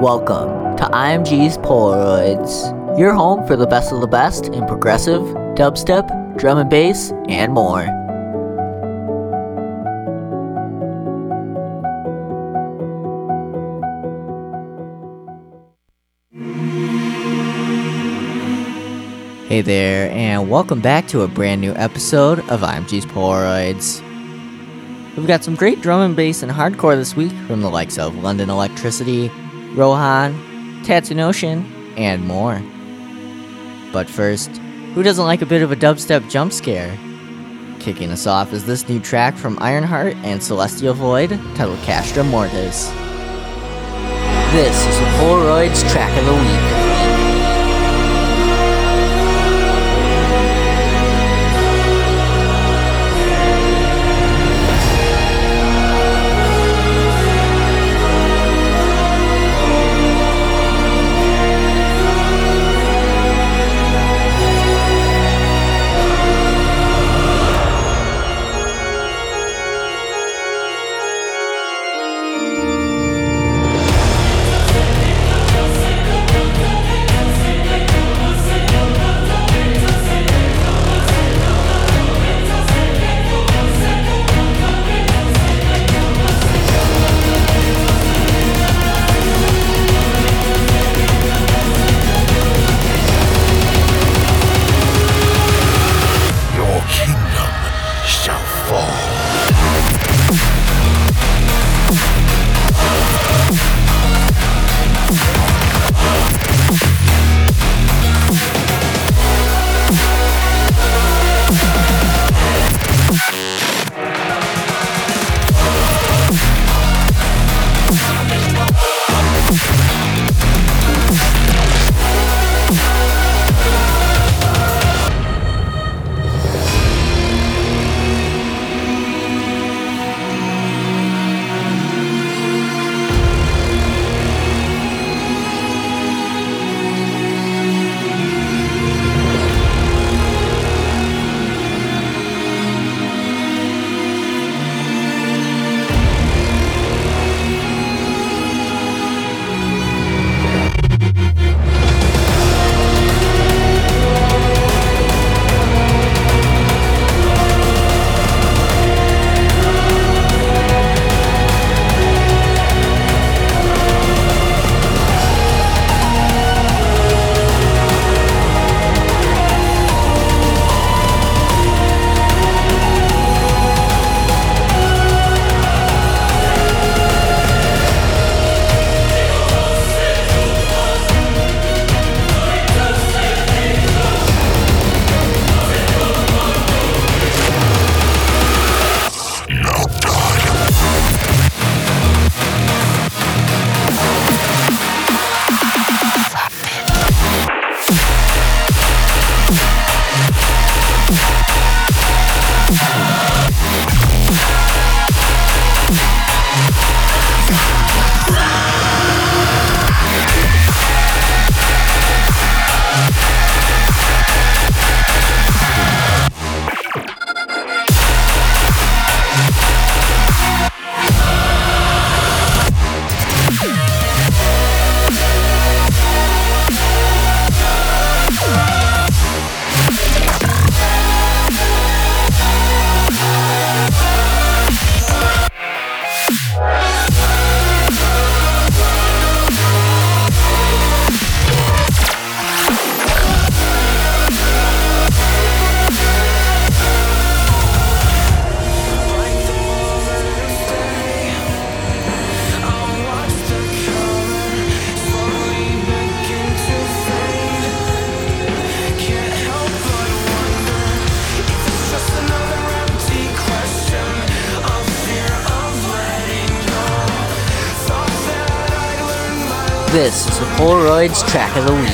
Welcome to IMG's Polaroids, your home for the best of the best in progressive, dubstep, drum and bass, and more. Hey there, and welcome back to a brand new episode of IMG's Polaroids. We've got some great drum and bass and hardcore this week from the likes of London Elektricity, Rohaan, Tatsunoshin, and more. But first, who doesn't like a bit of a dubstep jump scare? Kicking us off is this new track from Ironheart and Celestial Void titled Castrum Mortis. This is the Polaroids track of the week. Polaroids track of the week.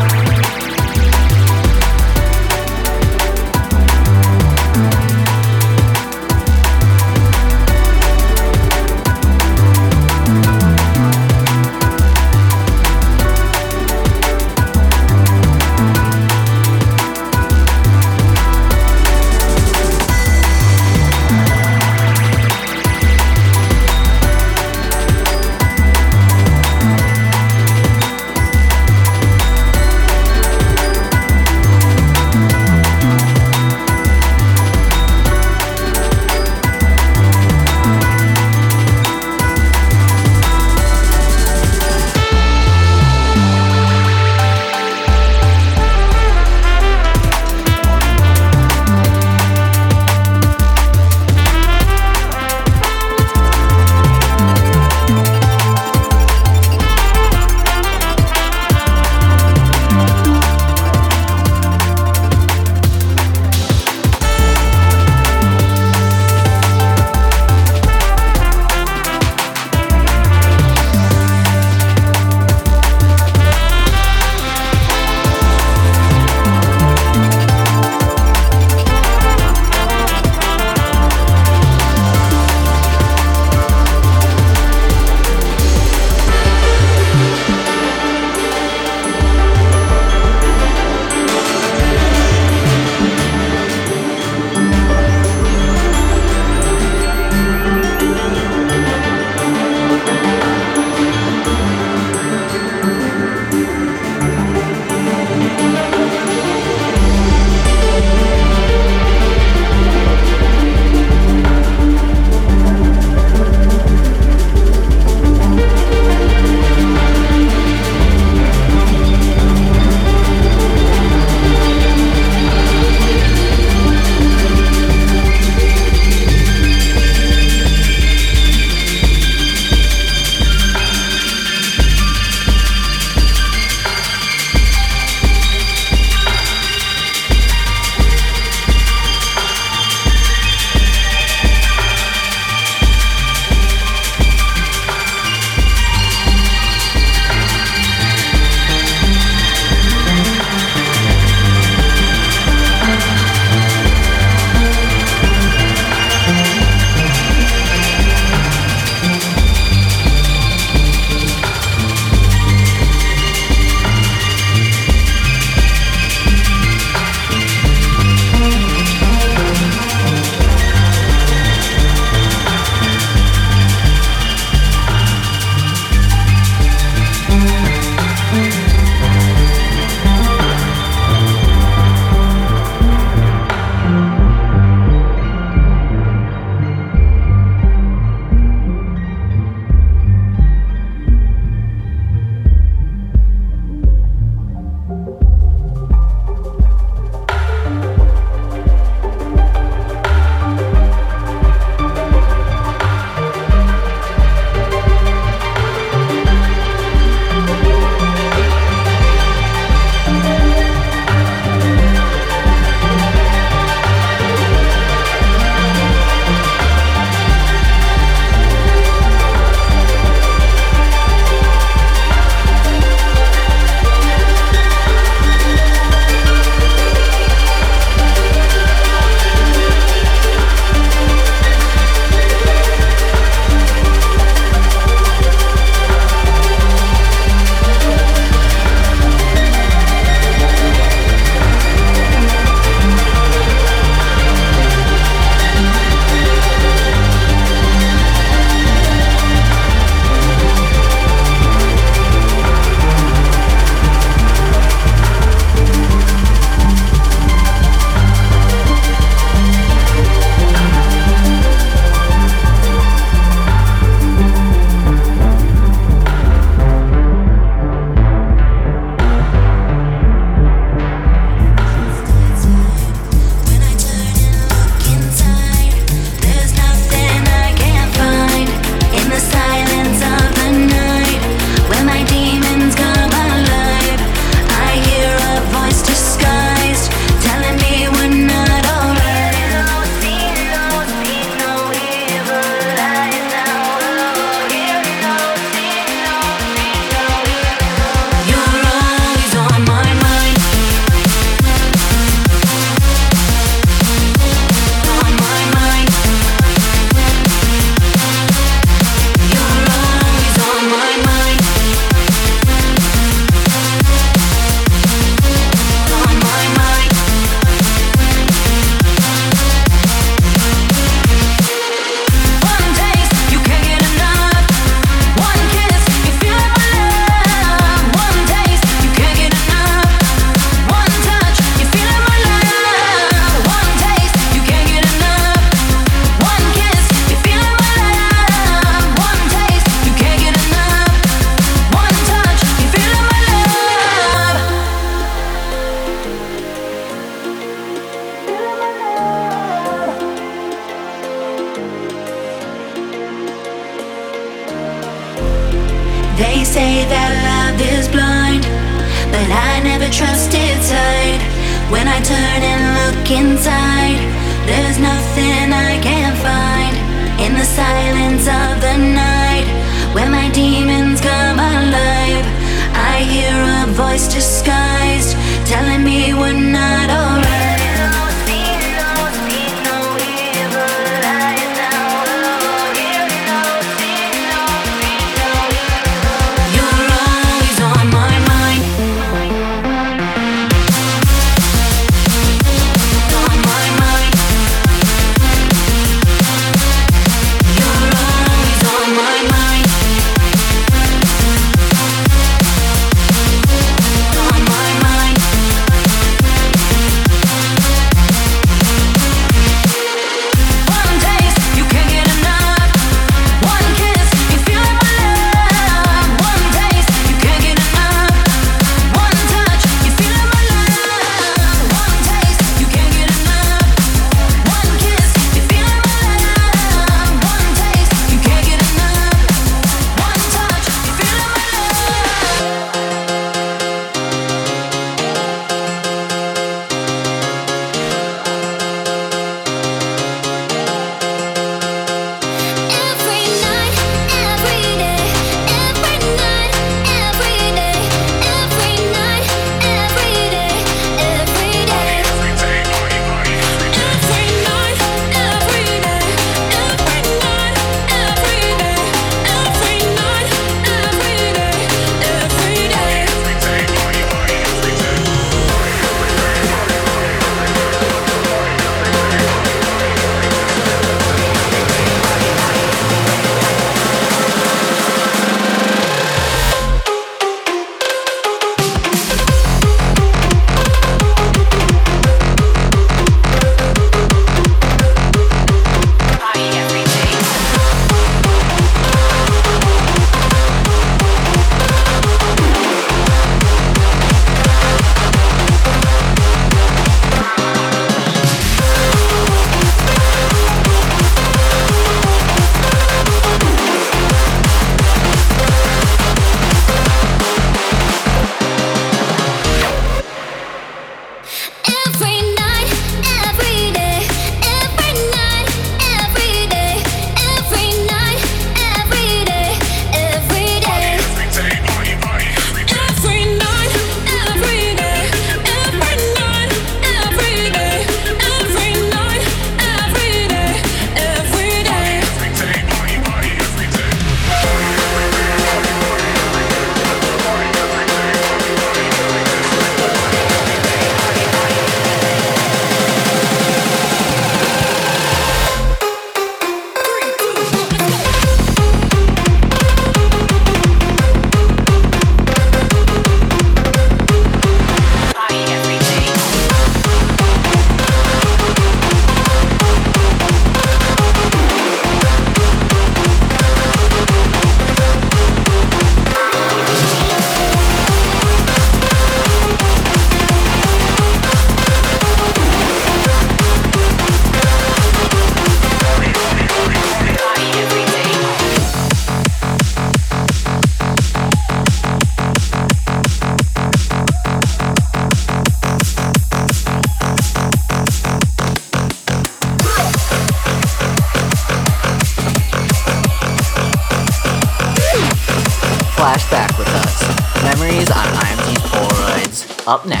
Up next.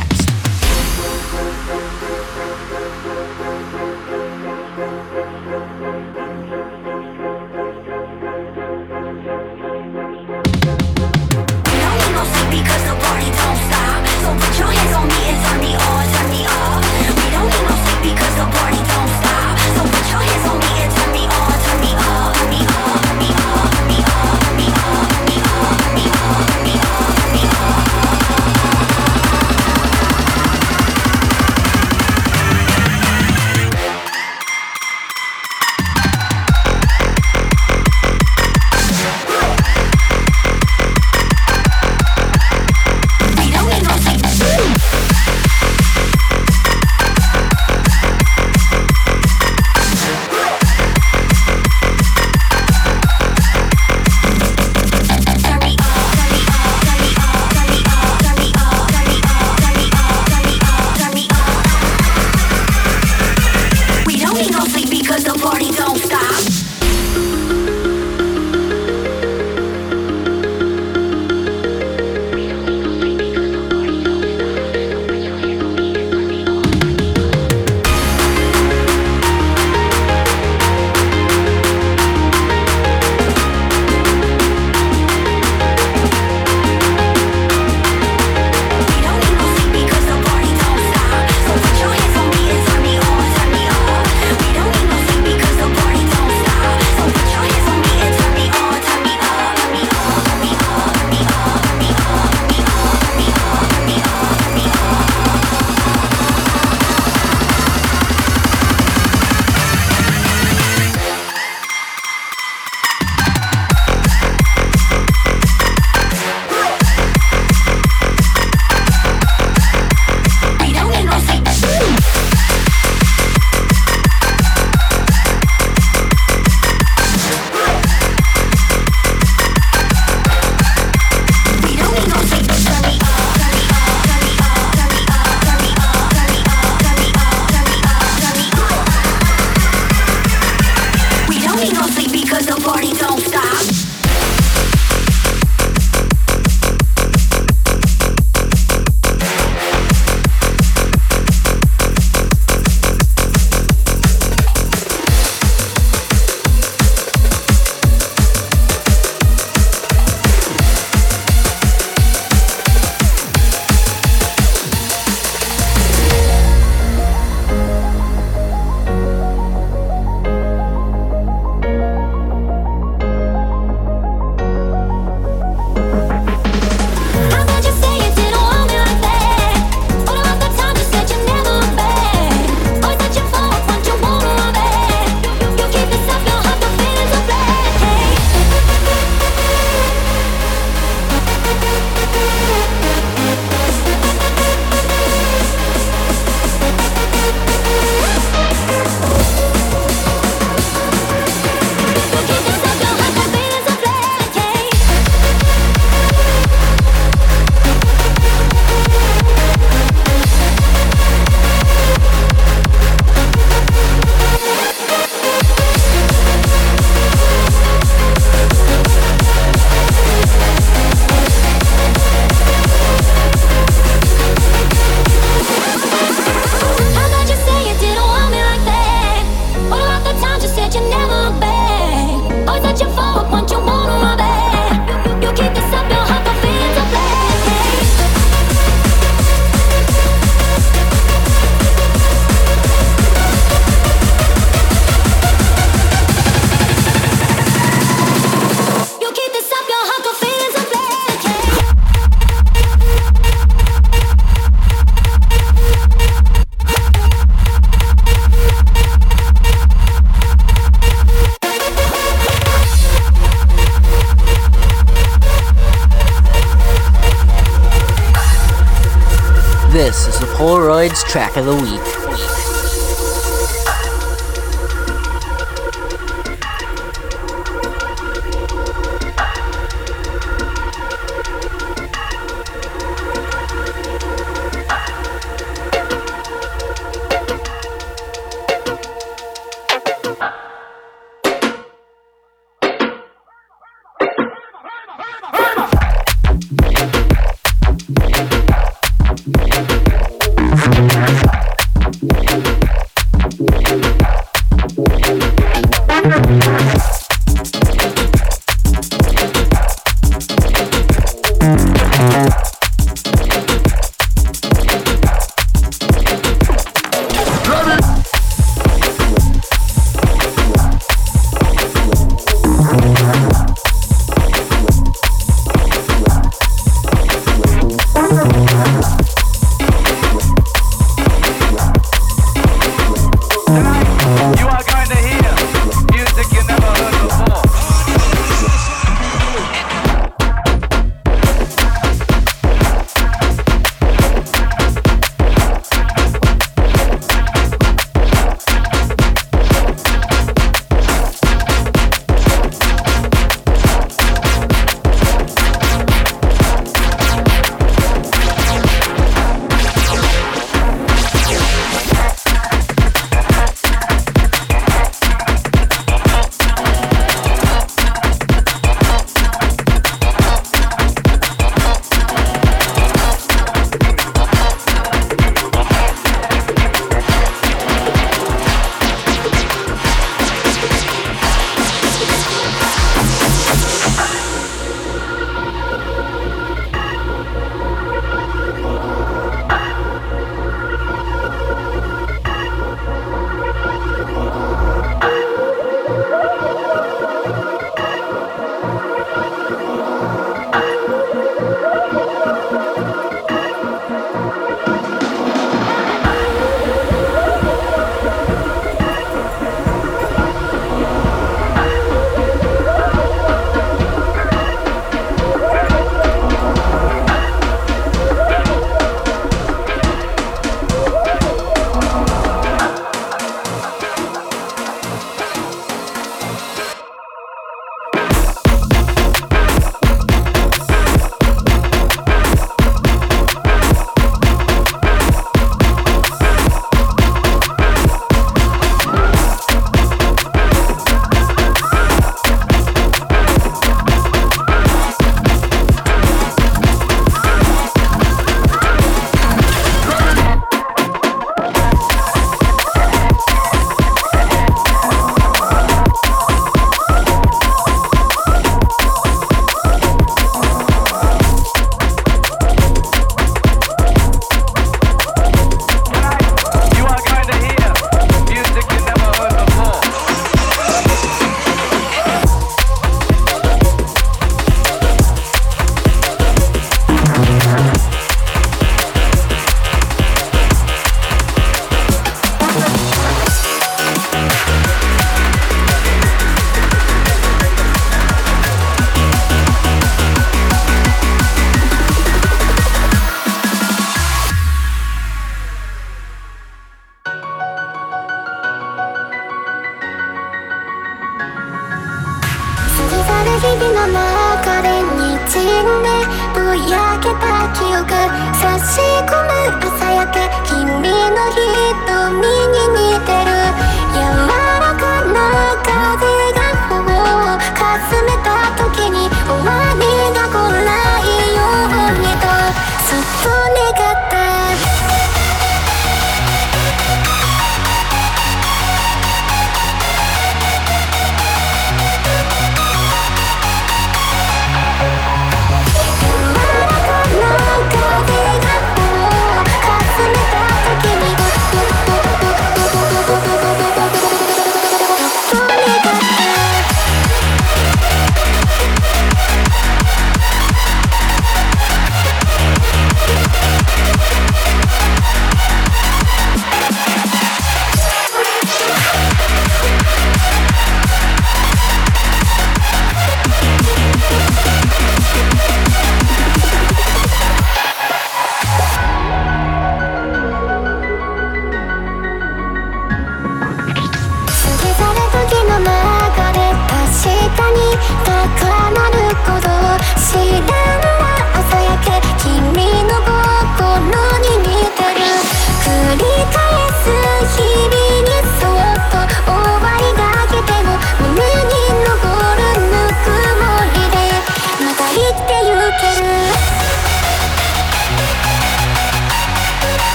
Track of the week.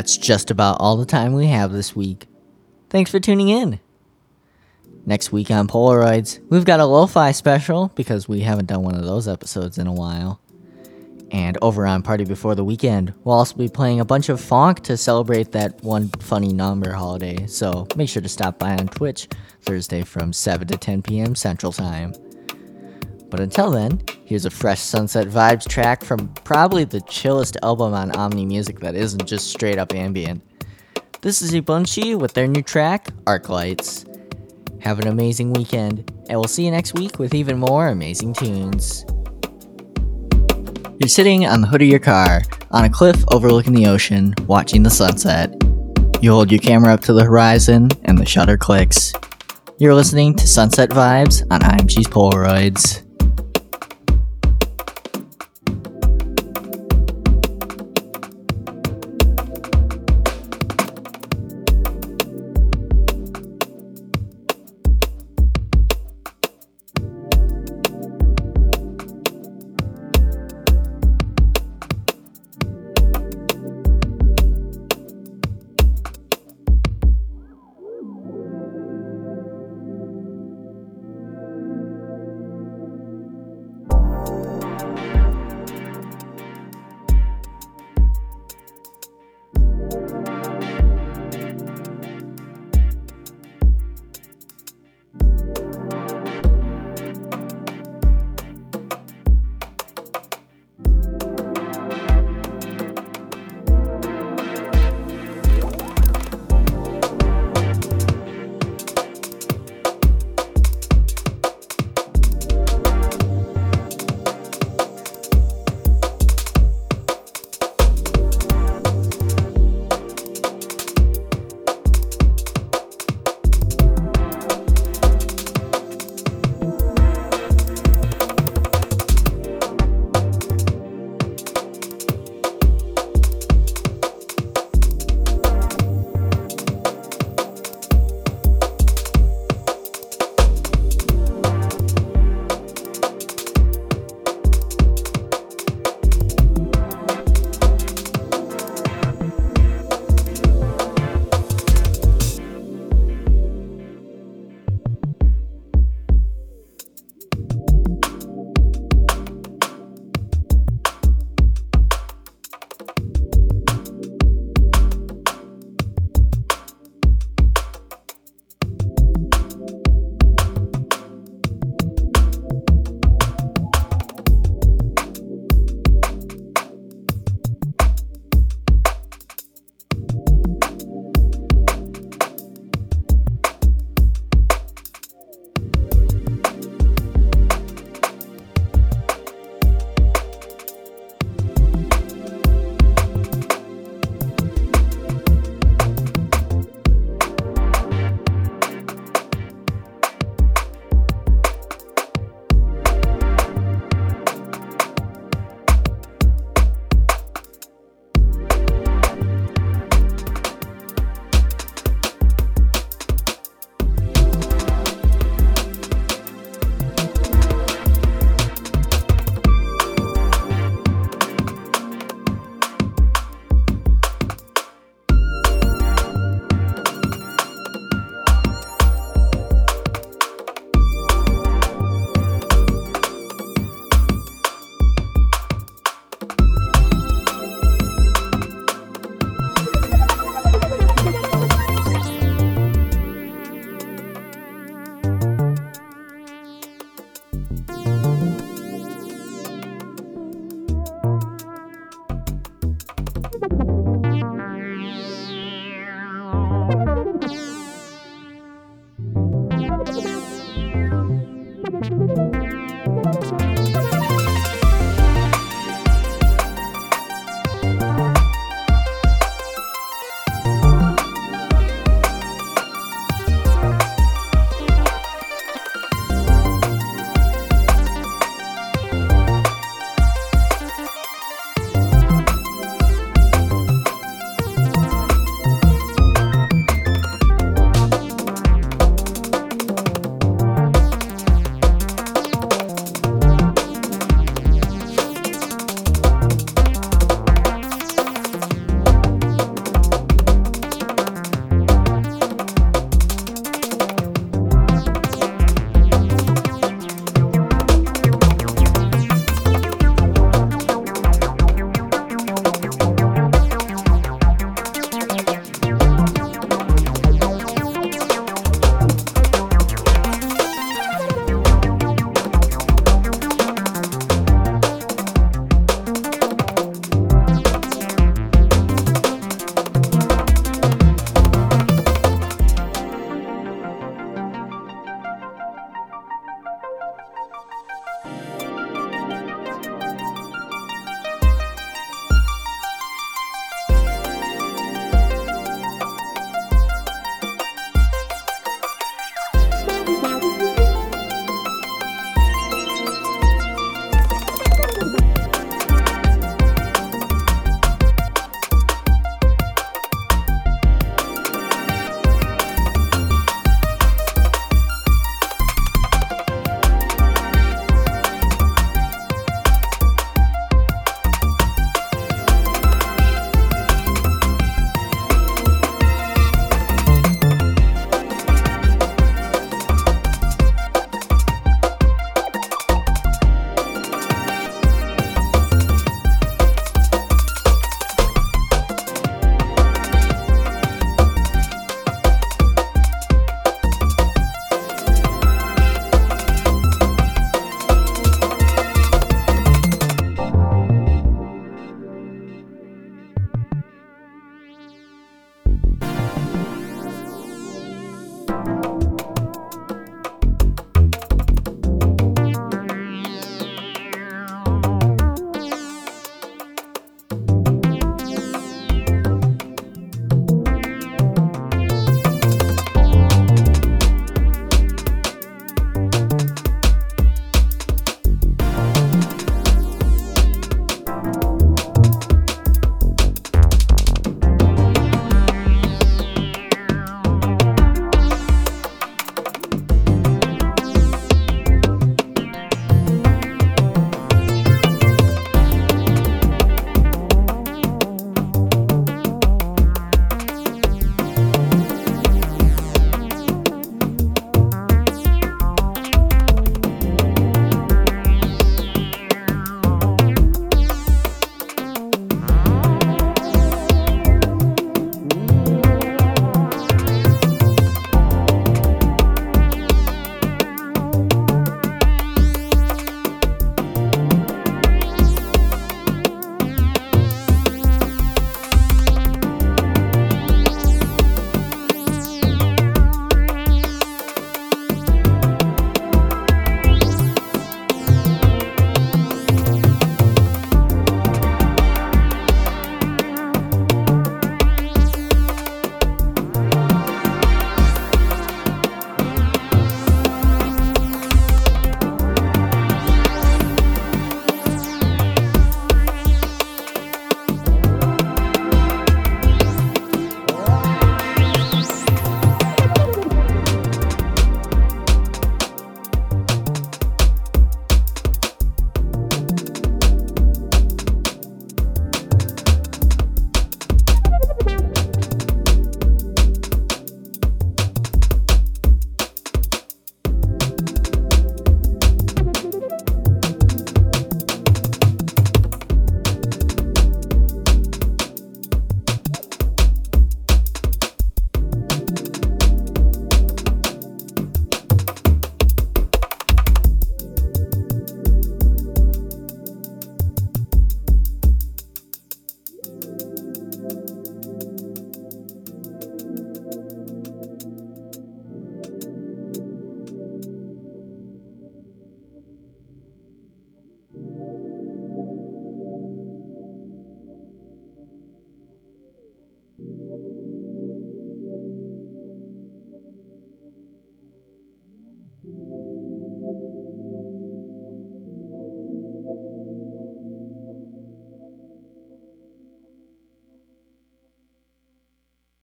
That's just about all the time we have this week. Thanks for tuning in. Next week on Polaroids, we've got a lo fi special because we haven't done one of those episodes in a while. And over on Party Before the Weekend, we'll also be playing a bunch of funk to celebrate that one funny number holiday, so make sure to stop by on Twitch Thursday from 7 to 10 p.m. Central Time. But until then, here's a fresh Sunset Vibes track from probably the chillest album on Omni Music that isn't just straight up ambient. This is Ibunshi with their new track, Arc Lights. Have an amazing weekend, and we'll see you next week with even more amazing tunes. You're sitting on the hood of your car, on a cliff overlooking the ocean, watching the sunset. You hold your camera up to the horizon, and the shutter clicks. You're listening to Sunset Vibes on IMG's Polaroids.